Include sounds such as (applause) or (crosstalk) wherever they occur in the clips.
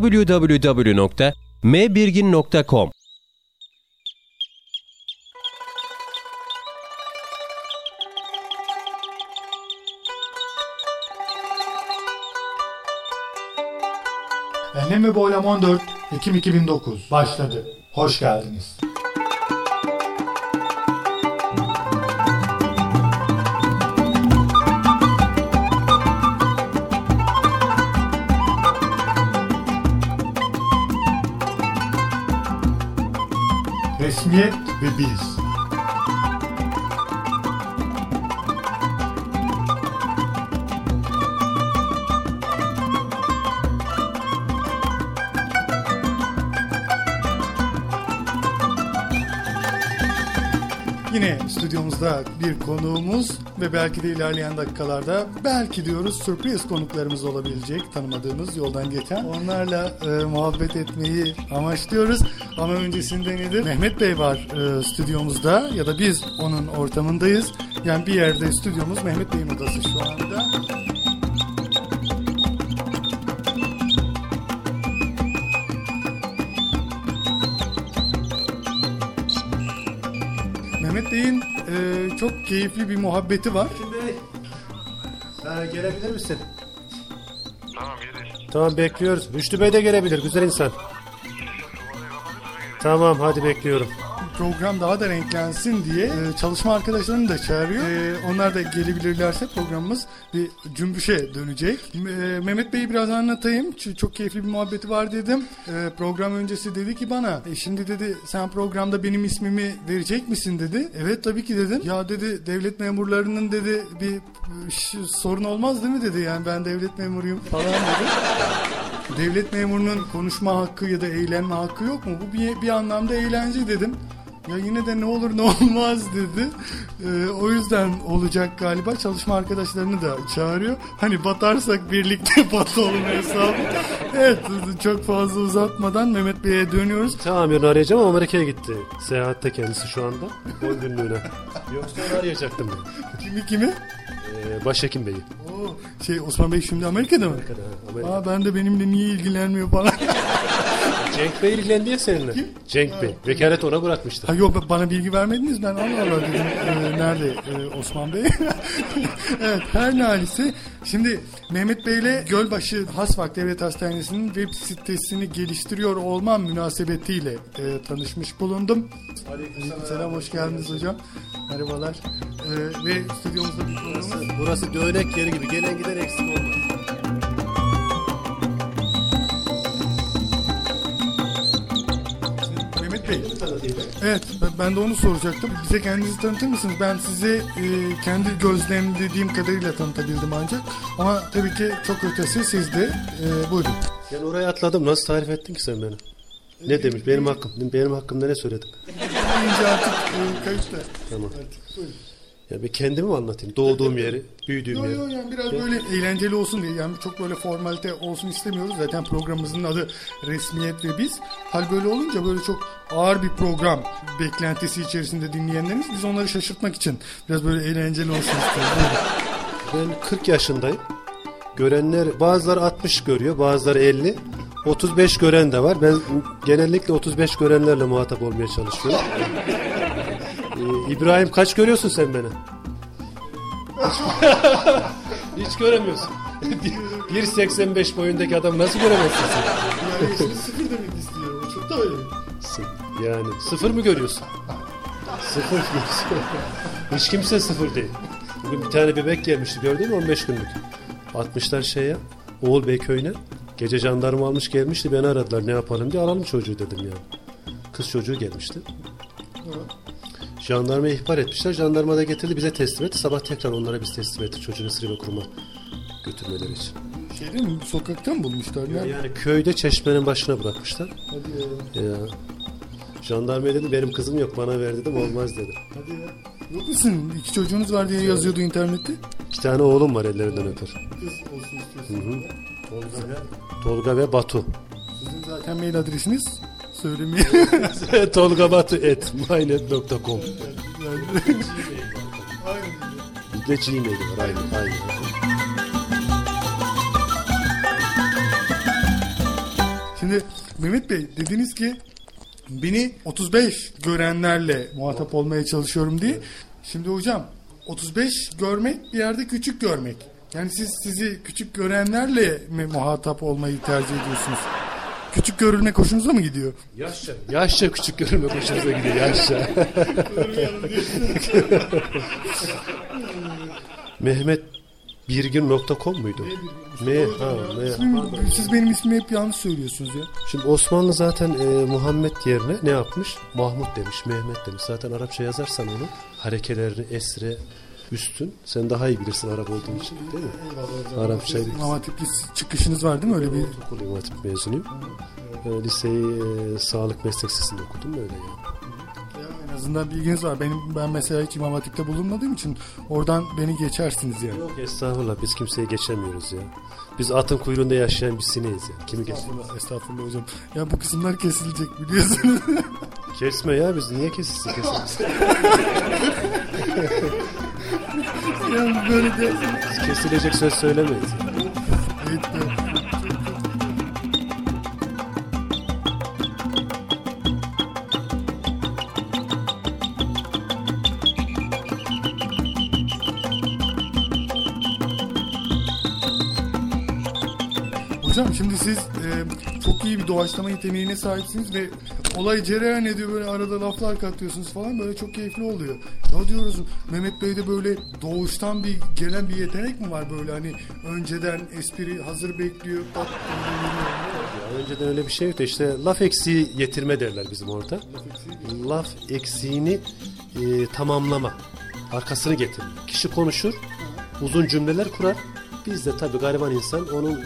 www.mbirgin.com Enlem ve Boylam 14 Ekim 2009 başladı. Hoş geldiniz. Resmiyet ve Yine stüdyomuzda bir konuğumuz ve belki de ilerleyen dakikalarda belki diyoruz sürpriz konuklarımız olabilecek tanımadığımız yoldan geçen. Onlarla e, muhabbet etmeyi amaçlıyoruz. Ama öncesinde nedir? Mehmet Bey var e, stüdyomuzda ya da biz onun ortamındayız. Yani bir yerde stüdyomuz Mehmet Bey'in odası şu anda. Bey'in e, çok keyifli bir muhabbeti var. Bey, ha, gelebilir misin? Tamam gelir. Tamam bekliyoruz. Rüştü Bey de gelebilir, güzel insan. Tamam, hadi bekliyorum. Program daha da renklensin diye e, çalışma arkadaşlarını da çağırıyor. E, onlar da gelebilirlerse programımız bir cümbüşe dönecek. E, Mehmet Bey'i biraz anlatayım. Ç- Çok keyifli bir muhabbeti var dedim. E, program öncesi dedi ki bana e, şimdi dedi sen programda benim ismimi verecek misin dedi. Evet tabii ki dedim. Ya dedi devlet memurlarının dedi bir ş- sorun olmaz değil mi dedi. Yani ben devlet memuruyum falan dedi. Devlet memurunun konuşma hakkı ya da eğlenme hakkı yok mu? Bu bir, bir anlamda eğlence dedim. Ya yine de ne olur ne olmaz dedi. Ee, o yüzden olacak galiba. Çalışma arkadaşlarını da çağırıyor. Hani batarsak birlikte (laughs) batalım hesabı. Evet çok fazla uzatmadan Mehmet Bey'e dönüyoruz. Tamam yarın arayacağım ama Amerika'ya gitti. Seyahatte kendisi şu anda. 10 günlüğüne. (laughs) Yoksa onu arayacaktım ben. Kimi kimi? Ee, Başhekim Bey'i. Oo, şey Osman Bey şimdi Amerika'da mı? Amerika'da, ha, Amerika. Aa ben de benimle niye ilgilenmiyor falan. (laughs) Cenk Bey ilgilendi ya seninle. Cenk Bey. Vekalet ona bırakmıştı. Ha yok bana bilgi vermediniz. Ben Allah Allah dedim e, nerede? E, Osman Bey? (laughs) Evet her nalisi şimdi Mehmet Bey ile Gölbaşı Hasvak Devlet Hastanesi'nin web sitesini geliştiriyor olmam münasebetiyle e, tanışmış bulundum. Aleykümselam. Hoş geldiniz hocam. Merhabalar. E, ve stüdyomuzda bir konuğumuz Burası dövnek yeri gibi. Gelen giden eksik olmaz. Bey Evet ben- de onu soracaktım. Bize kendinizi tanıtır mısınız? Ben sizi e, kendi gözlemlediğim kadarıyla tanıtabildim ancak. Ama tabii ki çok ötesi sizde. E, buyurun. Ben oraya atladım. Nasıl tarif ettin ki sen beni? Ne demiş? Benim hakkım. Benim hakkımda ne söyledim? Deyince artık e, kayıtta. Tamam. Artık buyurun. Ya bir kendimi mi anlatayım? Doğduğum yeri, büyüdüğüm Yo, yeri. yo, yani biraz böyle eğlenceli olsun diye yani çok böyle formalite olsun istemiyoruz. Zaten programımızın adı resmiyet ve biz. Hal böyle olunca böyle çok ağır bir program beklentisi içerisinde dinleyenlerimiz biz onları şaşırtmak için biraz böyle eğlenceli olsun istiyoruz. Ben 40 yaşındayım. Görenler bazıları 60 görüyor, bazıları 50. 35 gören de var. Ben genellikle 35 görenlerle muhatap olmaya çalışıyorum. (laughs) İbrahim kaç görüyorsun sen beni? (laughs) Hiç göremiyorsun. (laughs) 1.85 boyundaki adam nasıl göremezsin sen? Yani şimdi sıfır demek istiyorum. Çok da öyle. Yani sıfır mı görüyorsun? Sıfır görüyorsun. Hiç kimse sıfır değil. Bugün bir tane bebek gelmişti gördün mü 15 günlük. Atmışlar şeye Oğul Bey köyüne. Gece jandarma almış gelmişti beni aradılar ne yapalım diye alalım çocuğu dedim yani. Kız çocuğu gelmişti. Jandarmaya ihbar etmişler. Jandarma da getirdi bize teslim etti. Sabah tekrar onlara biz teslim ettik çocuğu ısırma kuruma. götürmeleri için. Şey değil mi? Sokakta mı bulmuşlar? Nerede? Yani köyde çeşmenin başına bırakmışlar. Hadi ya. Ya. Jandarmaya dedim benim kızım yok bana ver dedim olmaz dedi. Hadi ya. Yok musun? İki çocuğunuz var diye yazıyordu internette. İki tane oğlum var ellerinden öper. Kız olsun istiyorsun. Hı hı. Tolga ve, Tolga ve Batu. Sizin zaten mail adresiniz söylemeyelim. (laughs) Tolga Batu et mynet.com Bir de Gmail'i var aynı. aynı. Şimdi Mehmet Bey dediniz ki beni 35 görenlerle muhatap olmaya çalışıyorum diye. Şimdi hocam 35 görmek bir yerde küçük görmek. Yani siz sizi küçük görenlerle mi muhatap olmayı tercih ediyorsunuz? Küçük görülmek hoşunuza mı gidiyor? Yaşça. Yaşça küçük görünme hoşunuza gidiyor yaşça. (laughs) Mehmet birgin.com muydu? M, ha, M. Şimdi siz benim ismimi hep yanlış söylüyorsunuz ya. Şimdi Osmanlı zaten e, Muhammed yerine ne yapmış? Mahmut demiş, Mehmet demiş. Zaten Arapça yazarsan onu harekelerini esre üstün. Sen daha iyi bilirsin Arap olduğun için değil mi? Arapça İmam Hatipli çıkışınız var değil mi? Öyle bir Okul İmam Hatip mezunuyum. E, liseyi e, sağlık meslek lisesinde okudum öyle yani. Ya en azından bilginiz var. Benim ben mesela hiç İmam Hatip'te bulunmadığım için oradan beni geçersiniz yani. Yok estağfurullah biz kimseyi geçemiyoruz ya. Biz atın kuyruğunda yaşayan bir sineğiz ya. Kimi? Estağfurullah, estağfurullah hocam. Ya bu kısımlar kesilecek biliyorsunuz. Kesme ya biz niye kesilsin (laughs) kesilsin? (laughs) yani böyle de kesilecek söz söylemeyiz. Hocam şimdi siz e, çok iyi bir doğaçlama yeteneğine sahipsiniz ve olay cereyan ediyor böyle arada laflar katıyorsunuz falan böyle çok keyifli oluyor. Ne diyoruz Mehmet Bey'de böyle doğuştan bir gelen bir yetenek mi var böyle hani önceden espri hazır bekliyor. pat. Ya önceden öyle bir şey yoktu. İşte laf eksiği yetirme derler bizim orada. Laf eksiğini e, tamamlama. Arkasını getirme. Kişi konuşur, uzun cümleler kurar. Biz de tabii gariban insan onun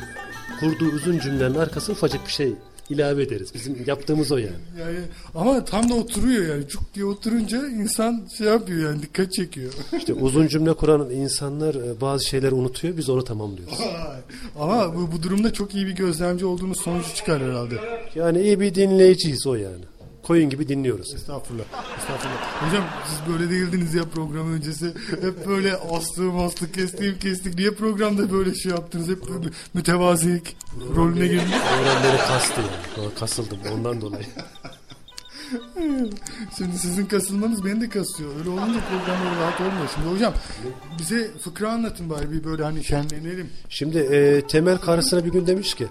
kurduğu uzun cümlenin arkasına ufacık bir şey ilave ederiz. Bizim yaptığımız o yani. Yani ama tam da oturuyor yani. Cuk diye oturunca insan şey yapıyor yani dikkat çekiyor. İşte uzun cümle kuran insanlar e, bazı şeyleri unutuyor. Biz onu tamamlıyoruz. ama bu, bu durumda çok iyi bir gözlemci olduğunuz sonucu çıkar herhalde. Yani iyi bir dinleyiciyiz o yani. Koyun gibi dinliyoruz. Estağfurullah. Estağfurullah. Hocam siz böyle değildiniz ya program öncesi. Hep böyle astığım astık kestik kestik. Niye programda böyle şey yaptınız? Hep böyle mütevazilik rolüne girdiniz. Öğren beni kastı yani. Kasıldım ondan dolayı. (laughs) Şimdi sizin kasılmanız beni de kasıyor. Öyle olunca programlar rahat olmuyor. Şimdi hocam bize fıkra anlatın bari bir böyle hani şenlenelim. Şimdi e, Temel karısına bir gün demiş ki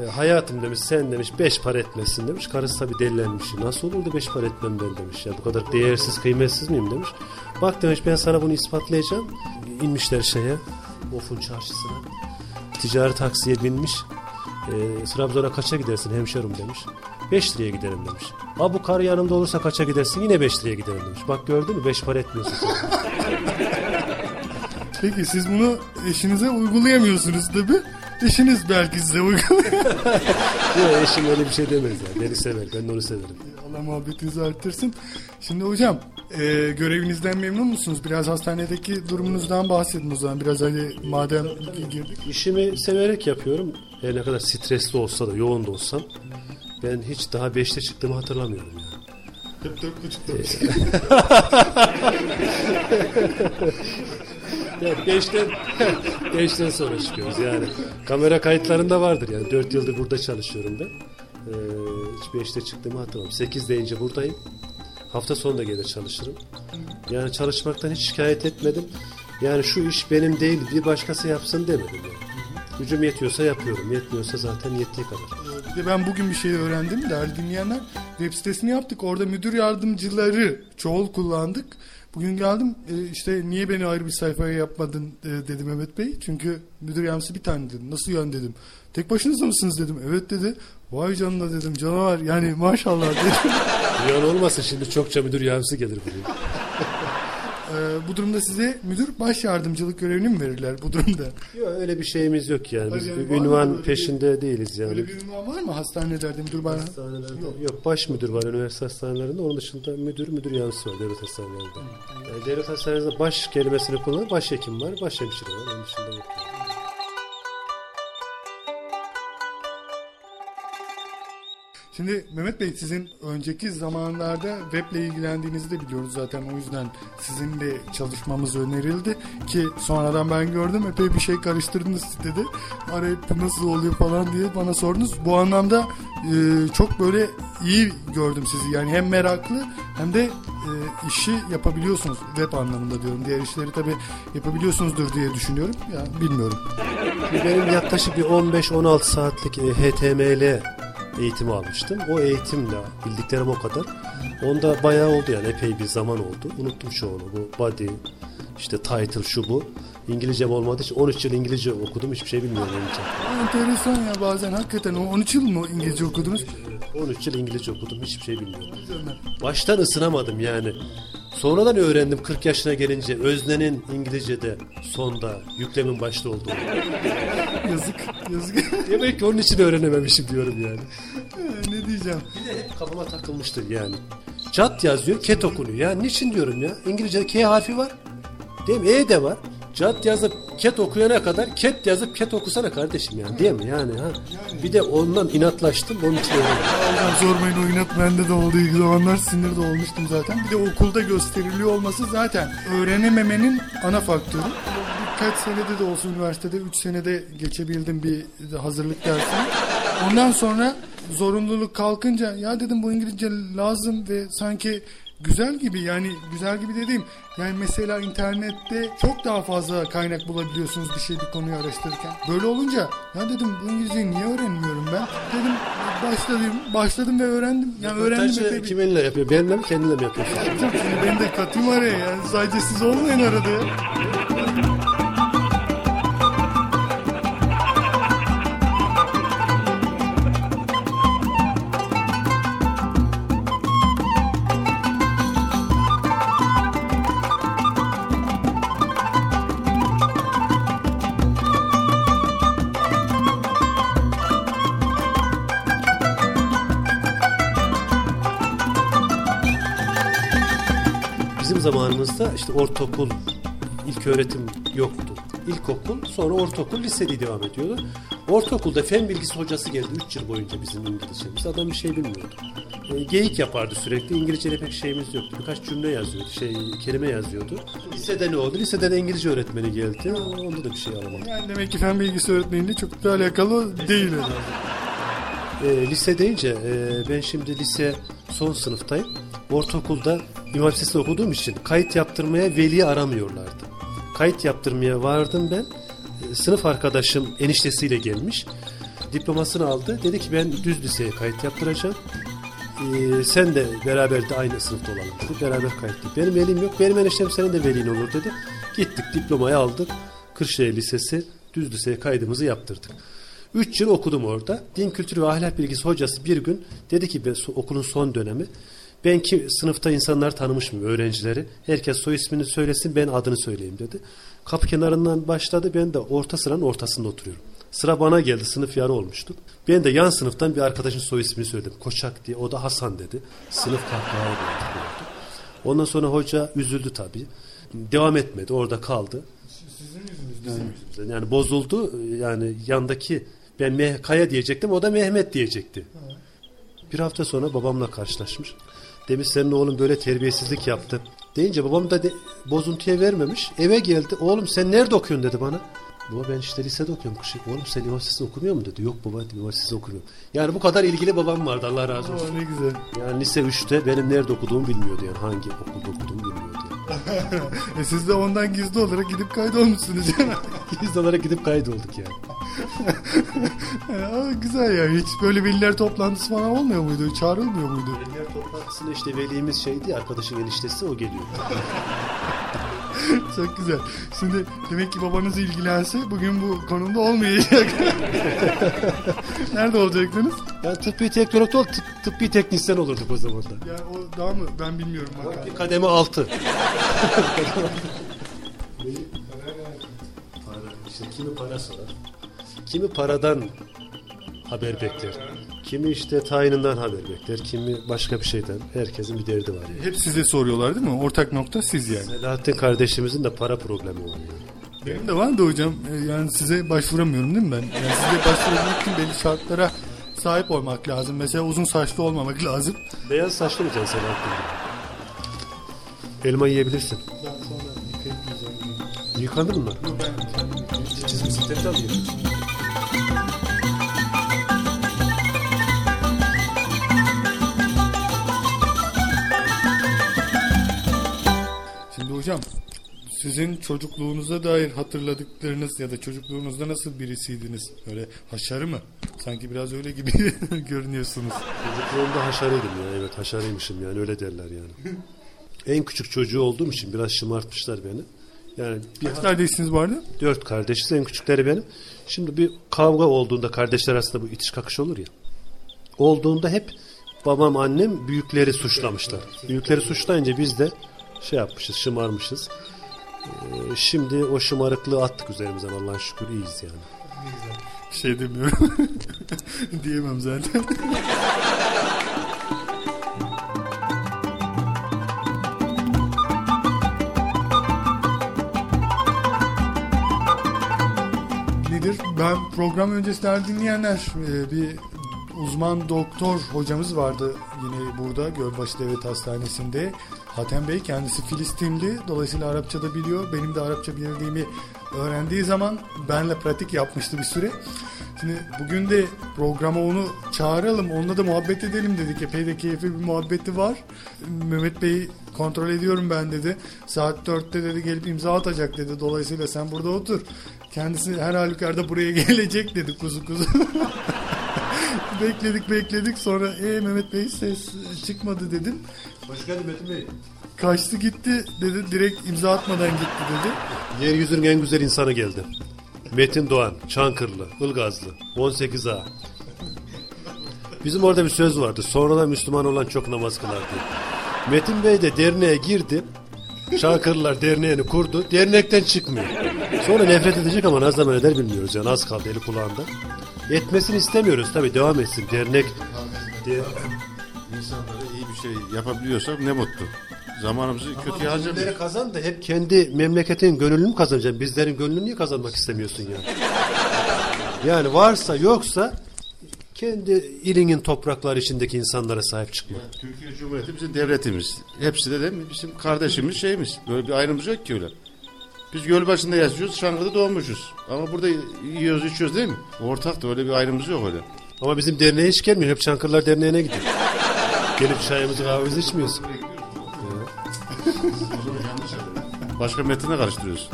e, hayatım demiş sen demiş beş para etmesin demiş. Karısı tabi delilenmiş. Nasıl olur da beş para etmem ben demiş. Ya bu kadar değersiz kıymetsiz miyim demiş. Bak demiş ben sana bunu ispatlayacağım. İnmişler şeye Of'un çarşısına. Ticari taksiye binmiş. E, Trabzon'a kaça gidersin hemşerim demiş. 5 liraya giderim demiş. Ha bu karı yanımda olursa kaça gidersin? Yine 5 liraya giderim demiş. Bak gördün mü 5 para etmiyorsun. Peki siz bunu eşinize uygulayamıyorsunuz tabi. Eşiniz belki size uyguluyor. (laughs) Yok eşim öyle bir şey demez ya. Beni sever. Ben de onu severim. Allah muhabbetinizi arttırsın. Şimdi hocam e, görevinizden memnun musunuz? Biraz hastanedeki durumunuzdan bahsedin o zaman. Biraz hani madem girdik. İşimi severek yapıyorum. Her ne kadar stresli olsa da, yoğun da olsam. Ben hiç daha beşte çıktığımı hatırlamıyorum ya. Hep dört buçukta. Ya beşten, beşten (laughs) sonra çıkıyoruz yani. Kamera kayıtlarında vardır yani. Dört yıldır burada çalışıyorum ben. Ee, hiç beşte çıktığımı hatırlamıyorum. Sekiz deyince buradayım. Hafta sonu da gelir çalışırım. Yani çalışmaktan hiç şikayet etmedim. Yani şu iş benim değil bir başkası yapsın demedim yani. Gücüm yetiyorsa yapıyorum. Yetmiyorsa zaten yettiği kadar. De ben bugün bir şey öğrendim değerli dinleyenler. Web sitesini yaptık. Orada müdür yardımcıları çoğul kullandık. Bugün geldim e, işte niye beni ayrı bir sayfaya yapmadın e, dedi Mehmet Bey. Çünkü müdür yardımcısı bir tane dedim. Nasıl yön dedim. Tek başınıza mısınız dedim. Evet dedi. Vay canına dedim canavar yani maşallah dedim. (laughs) Duyan olmasın şimdi çokça müdür yardımcısı gelir buraya. E, bu durumda size müdür baş yardımcılık görevini mi verirler bu durumda? Yok öyle bir şeyimiz yok yani. Biz Hayır, yani bir var mı ünvan böyle bir- peşinde değiliz yani. Öyle bir ünvan var mı hastanelerde müdür baş? Hastanelerde yok. baş müdür var üniversite hastanelerinde. Onun dışında müdür, müdür yardımcısı var devlet hastanelerinde. Yani devlet hastanelerinde baş kelimesini kullanan başhekim var, başhemşire var. Onun dışında yok. yani. Şimdi Mehmet Bey sizin önceki zamanlarda weble ilgilendiğinizi de biliyoruz zaten o yüzden sizinle çalışmamız önerildi ki sonradan ben gördüm epey bir şey karıştırdınız dedi. Arayıp nasıl oluyor falan diye bana sordunuz. Bu anlamda e, çok böyle iyi gördüm sizi yani hem meraklı hem de e, işi yapabiliyorsunuz web anlamında diyorum. Diğer işleri tabi yapabiliyorsunuzdur diye düşünüyorum. Ya bilmiyorum. Benim yaklaşık bir 15-16 saatlik e, HTML eğitimi almıştım. O eğitimle bildiklerim o kadar. Onda bayağı oldu yani epey bir zaman oldu. Unuttum çoğunu. Bu body, işte title şu bu. İngilizcem olmadığı için 13 yıl İngilizce okudum. Hiçbir şey bilmiyorum için. Enteresan ya bazen hakikaten o 13 yıl mı İngilizce okudunuz? 13 yıl İngilizce okudum. Hiçbir şey bilmiyorum. Baştan ısınamadım yani. Sonradan öğrendim 40 yaşına gelince öznenin İngilizce'de sonda yüklemin başta olduğunu. Yazık yazık. Demek ki onun için öğrenememişim diyorum yani. ne diyeceğim? Bir de hep kafama takılmıştır yani. Cat yazıyor, ket okunuyor. Ya niçin diyorum ya? İngilizce'de K harfi var. Değil mi? E de var. Cat yazıp ket okuyana kadar ket yazıp ket okusana kardeşim yani değil mi yani ha? Bir de ondan inatlaştım onun için. Hocam sormayın o inat bende de oldu ilk zamanlar sinir de olmuştum zaten. Bir de okulda gösteriliyor olması zaten öğrenememenin ana faktörü. Birkaç senede de olsa üniversitede 3 senede geçebildim bir hazırlık dersini. Ondan sonra zorunluluk kalkınca ya dedim bu İngilizce lazım ve sanki güzel gibi yani güzel gibi dediğim yani mesela internette çok daha fazla kaynak bulabiliyorsunuz bir şey bir konuyu araştırırken. Böyle olunca ya dedim bu İngilizceyi niye öğrenmiyorum ben? Dedim başladım başladım ve öğrendim. Yani öğrendim Röportajı kiminle yapıyor? Benimle mi kendinle mi yapıyorsun? Şimdi ben de katayım araya yani sadece siz olmayın arada ya. Zamanımızda işte ortaokul, ilk öğretim yoktu. İlkokul, sonra ortaokul, lise diye devam ediyordu. Ortaokulda fen bilgisi hocası geldi 3 yıl boyunca bizim İngilizcemiz. Adam bir şey bilmiyordu. E, geyik yapardı sürekli. İngilizceyle pek şeyimiz yoktu. Birkaç cümle yazıyordu, şey kelime yazıyordu. Lisede ne oldu? Lisede de İngilizce öğretmeni geldi. Onda da bir şey alamadım. Yani demek ki fen bilgisi öğretmeniyle çok da alakalı değil. E, lise deyince e, ben şimdi lise son sınıftayım. Ortaokulda İmam Lisesi'nde okuduğum için kayıt yaptırmaya veli aramıyorlardı. Kayıt yaptırmaya vardım ben. E, sınıf arkadaşım eniştesiyle gelmiş. Diplomasını aldı. Dedi ki ben düz liseye kayıt yaptıracağım. E, sen de beraber de aynı sınıfta olalım dedi. Beraber kayıtlı. Benim velim yok. Benim eniştem senin de velin olur dedi. Gittik diplomayı aldık. Kırşehir Lisesi düz liseye kaydımızı yaptırdık. 3 yıl okudum orada. Din kültürü ve ahlak bilgisi hocası bir gün dedi ki okulun son dönemi ben ki sınıfta insanlar tanımış mı öğrencileri? Herkes soy ismini söylesin ben adını söyleyeyim dedi. Kapı kenarından başladı ben de orta sıranın ortasında oturuyorum. Sıra bana geldi sınıf yarı olmuştu. Ben de yan sınıftan bir arkadaşın soy ismini söyledim. Koçak diye o da Hasan dedi. Sınıf kahkahaya döndü. Ondan sonra hoca üzüldü tabii. Devam etmedi orada kaldı. Bizim yüzümüzden. Yani bozuldu. Yani yandaki ben Meh Kaya diyecektim. O da Mehmet diyecekti. Bir hafta sonra babamla karşılaşmış. Demiş senin oğlun böyle terbiyesizlik yaptı. Deyince babam da de, bozuntuya vermemiş. Eve geldi. Oğlum sen nerede okuyorsun dedi bana. Baba ben işte lisede okuyorum. Kışık. Oğlum sen üniversitede okumuyor mu dedi. Yok baba üniversitede okumuyorum. Yani bu kadar ilgili babam vardı Allah razı olsun. Aa, ne güzel. Yani lise 3'te benim nerede okuduğumu bilmiyordu yani. Hangi okulda okuduğumu. (laughs) E siz de ondan gizli olarak gidip kaydolmuşsunuz (laughs) de olarak gidip kaydolduk yani. (laughs) Aa, güzel ya. Hiç böyle veliler toplantısı falan olmuyor muydu? Çağrılmıyor muydu? Veliler toplantısında işte velimiz şeydi arkadaşın eniştesi o geliyor. (laughs) Çok güzel. Şimdi demek ki babanız ilgilense bugün bu konumda olmayacak. (laughs) Nerede olacaktınız? Yani tıbbi teknolog ol, tıp, tıbbi teknisyen olurduk o zaman da. Yani o daha mı? Ben bilmiyorum. Bak. Bir kademe altı. (laughs) Para, işte kimi para sorar. Kimi paradan haber bekler. Kimi işte tayininden haber bekler. Kimi başka bir şeyden. Herkesin bir derdi var yani. Hep size soruyorlar değil mi? Ortak nokta siz yani. Selahattin kardeşimizin de para problemi var yani. Benim de var da hocam e, yani size başvuramıyorum değil mi ben? Yani size başvurabilmek için belli şartlara sahip olmak lazım. Mesela uzun saçlı olmamak lazım. Beyaz saçlı can Selahattin? Elma yiyebilirsin. Yıkanır mı? Çizim bisikleti alayım. Şimdi hocam sizin çocukluğunuza dair hatırladıklarınız ya da çocukluğunuzda nasıl birisiydiniz? Böyle haşarı mı? Sanki biraz öyle gibi (laughs) görünüyorsunuz. Çocukluğumda haşarıydım ya. Evet haşarıymışım yani öyle derler yani. (laughs) en küçük çocuğu olduğum için biraz şımartmışlar beni. Yani bir Kaç kardeşiniz vardı? dört kardeşiz en küçükleri benim. Şimdi bir kavga olduğunda kardeşler arasında bu itiş kakış olur ya. Olduğunda hep babam annem büyükleri suçlamışlar. Büyükleri suçlayınca biz de şey yapmışız şımarmışız. Ee, şimdi o şımarıklığı attık üzerimizden Allah'a şükür iyiyiz yani. Bir şey demiyorum. (laughs) Diyemem zaten. (laughs) Nedir? Ben program öncesi dinleyenler e, bir uzman doktor hocamız vardı yine burada Gölbaşı Devlet Hastanesi'nde. Hatem Bey kendisi Filistinli. Dolayısıyla Arapça da biliyor. Benim de Arapça bildiğimi öğrendiği zaman benle pratik yapmıştı bir süre. Şimdi bugün de programa onu çağıralım. Onunla da muhabbet edelim dedik. Epey de keyifli bir muhabbeti var. Mehmet Bey kontrol ediyorum ben dedi. Saat 4'te dedi gelip imza atacak dedi. Dolayısıyla sen burada otur. Kendisi her halükarda buraya (laughs) gelecek dedi kuzu kuzu. (laughs) bekledik bekledik sonra e Mehmet Bey ses çıkmadı dedim. Hoş geldin Metin Bey. Kaçtı gitti dedi direkt imza atmadan gitti dedi. Yeryüzünün en güzel insanı geldi. Metin Doğan, Çankırlı, Ilgazlı, 18A. Bizim orada bir söz vardı. Sonradan Müslüman olan çok namaz kılar diye. Metin Bey de derneğe girdi. Çankırlılar derneğini kurdu. Dernekten çıkmıyor. Sonra nefret edecek ama ne zaman eder bilmiyoruz. Yani az kaldı eli kulağında. Etmesini istemiyoruz. Tabii devam etsin. Dernek de, İnsanlara iyi bir şey yapabiliyorsak ne mutlu. Zamanımızı kötüye. Birileri kazan da hep kendi memleketin gönlünü mü kazanacaksın? Bizlerin gönlünü niye kazanmak istemiyorsun ya? (laughs) Yani varsa yoksa kendi ilinin toprakları içindeki insanlara sahip çıkma. Türkiye Cumhuriyeti bizim devletimiz. Hepsi de, de bizim kardeşimiz şeyimiz. Böyle bir ayrımız yok ki öyle. Biz göl başında yaşıyoruz, Çankırı'da doğmuşuz. Ama burada yiyoruz, içiyoruz değil mi? Ortak da öyle bir ayrımız yok öyle. Ama bizim derneğe hiç gelmiyor. Hep Çankırılar Derneği'ne gidiyor. Gelip çayımızı kahvemizi içmiyoruz. Başka metine karıştırıyoruz.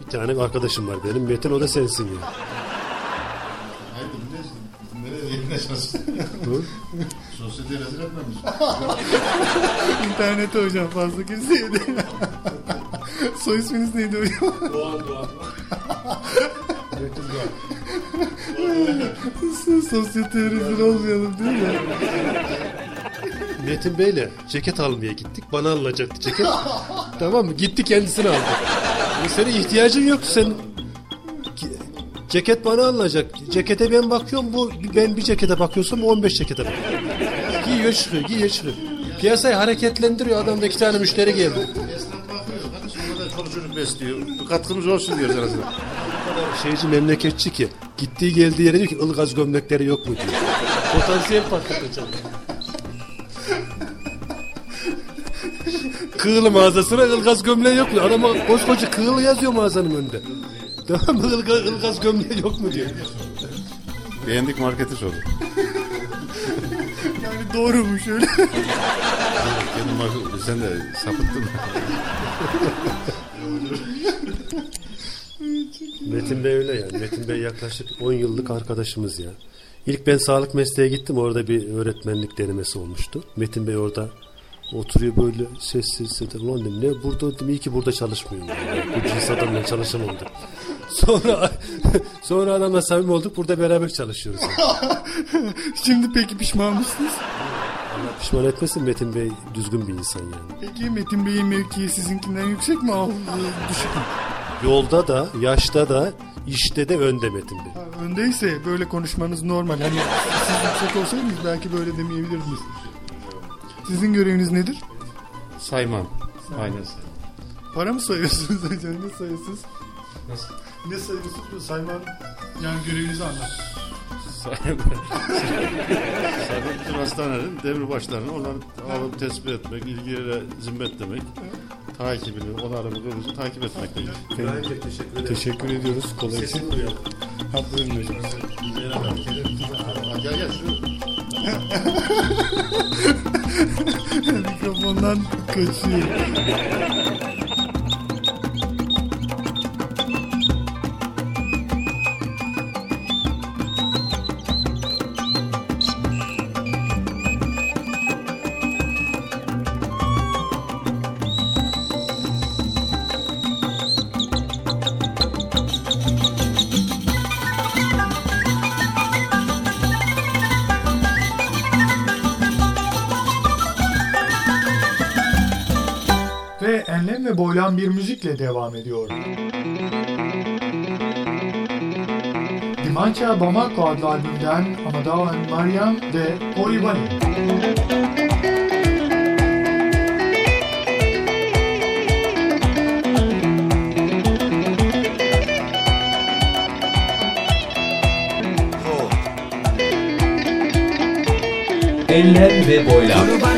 Bir tane bir arkadaşım var benim. Metin o da sensin ya. Sosyete rezil etmemiş. (laughs) İnternete hocam fazla kimseye de. (laughs) Soy isminiz neydi hocam? Doğan Doğan. Sosyete rezil olmayalım değil mi? Metin Bey'le ceket almaya gittik. Bana alınacaktı ceket. tamam mı? Gitti kendisini aldı. Ya senin ihtiyacın yok. Sen ceket bana alınacak. Cekete ben bakıyorum. Bu ben bir cekete bakıyorsam o 15 cekete bakıyor. Giyiyor çıkıyor, giyiyor çıkıyor. Piyasayı hareketlendiriyor. Adamda iki tane müşteri geldi. Besliyor. Bir katkımız olsun diyoruz arasında. Şeyci memleketçi ki gittiği geldiği yere diyor ki ılgaz gömlekleri yok mu diyor. Potansiyel patlatacak. Kığılı mağazasına ılgaz gömleği yok mu? Adama koskoca kığılı yazıyor mağazanın önünde. Tamam mı? Ilgaz, ılgaz gömleği yok mu diyor. Beğendik marketi sordu. Yani doğrumuş öyle. Kendi market, sen de sapıttın. (laughs) Metin Bey öyle yani. Metin Bey yaklaşık 10 yıllık arkadaşımız ya. İlk ben sağlık mesleğe gittim. Orada bir öğretmenlik denemesi olmuştu. Metin Bey orada oturuyor böyle sessiz sessiz. Ulan dedim ne burada dedim iyi ki burada çalışmıyorum. Yani. (laughs) Bu cins adamla çalışamam dedim. Sonra (laughs) sonra adamla samimi olduk. Burada beraber çalışıyoruz. yani. Şimdi peki pişman mısınız? Pişman etmesin Metin Bey düzgün bir insan yani. Peki Metin Bey'in mevkii sizinkinden yüksek mi? Al, e, düşük mü? Yolda da, yaşta da, işte de önde Metin Bey. Ha, Öndeyse böyle konuşmanız normal. Hani siz yüksek olsaydınız belki böyle demeyebilirdiniz. Sizin göreviniz nedir? Sayman. Aynen. Para mı sayıyorsunuz hocam? Ne sayıyorsunuz? Nasıl? Ne sayıyorsunuz? Sayman yani görevinizi anlat. Bizim hastanenin devir başlarını onları alıp tespit etmek, ilgilere zimmetlemek, takibini, onarımı, kırmızı takip etmekle ilgili. teşekkür ederim. Teşekkür ediyoruz. Kolay gelsin. Ha buyurun hocam. Gel gel şu. (laughs) Mikrofondan kaçıyor. Boylan bir müzikle devam ediyor. Dimancha Bamako adlı albümden Amadou and Mariam ve Oribani. Enlem ve boylam.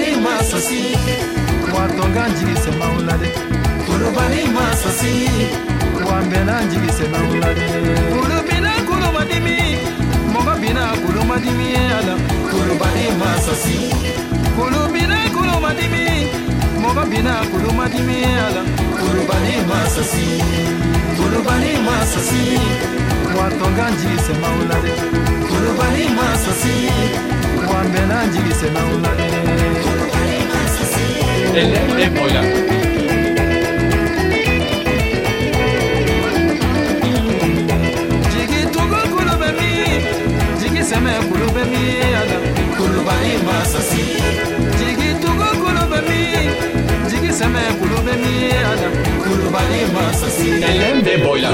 kulubali masasi wambe na ele de moya é jigi tugu kulube mi jigi seme kulube mi ada kulubali masasi jigi tugu kulube mi jigi seme kulube mi ada kulubali masasi. Ele é de moya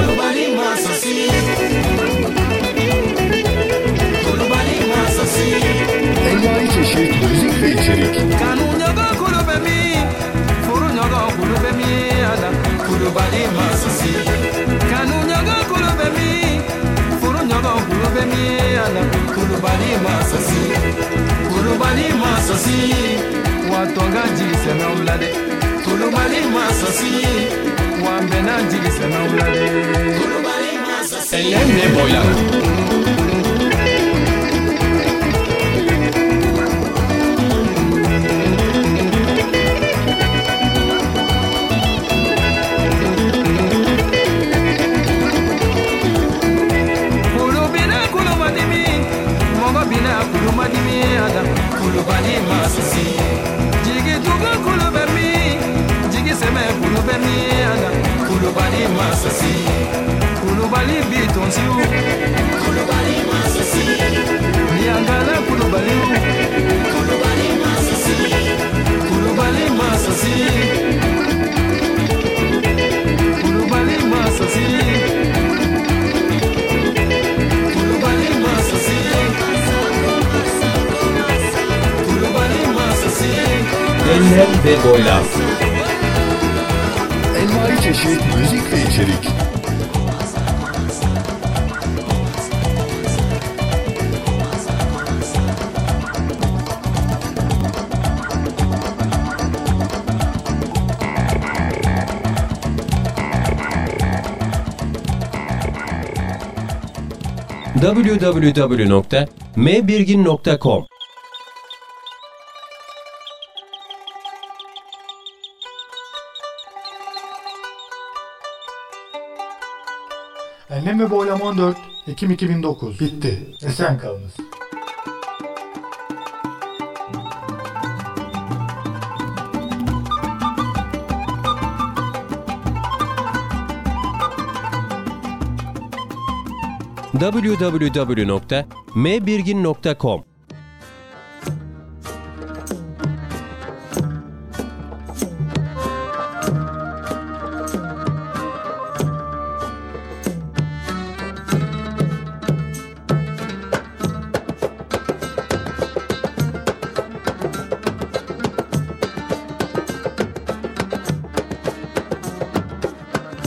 tulumani masosi watonga jilisanga wulade tulumani masosi wambena jilisanga wulade elemne boya kulubali masasi. Kulubali bi tonsiw kulubali masasi. Kulubaliw kulubali masasi. Kulubali masasi. Kulubali masasi. Kulubali masasi. Kulubali masasi. Çeşit müzik ve içerik. www.mbirgin.com Enlem ve boylam 14 Ekim 2009. Bitti. Esen kalınız. www.mbirgin.com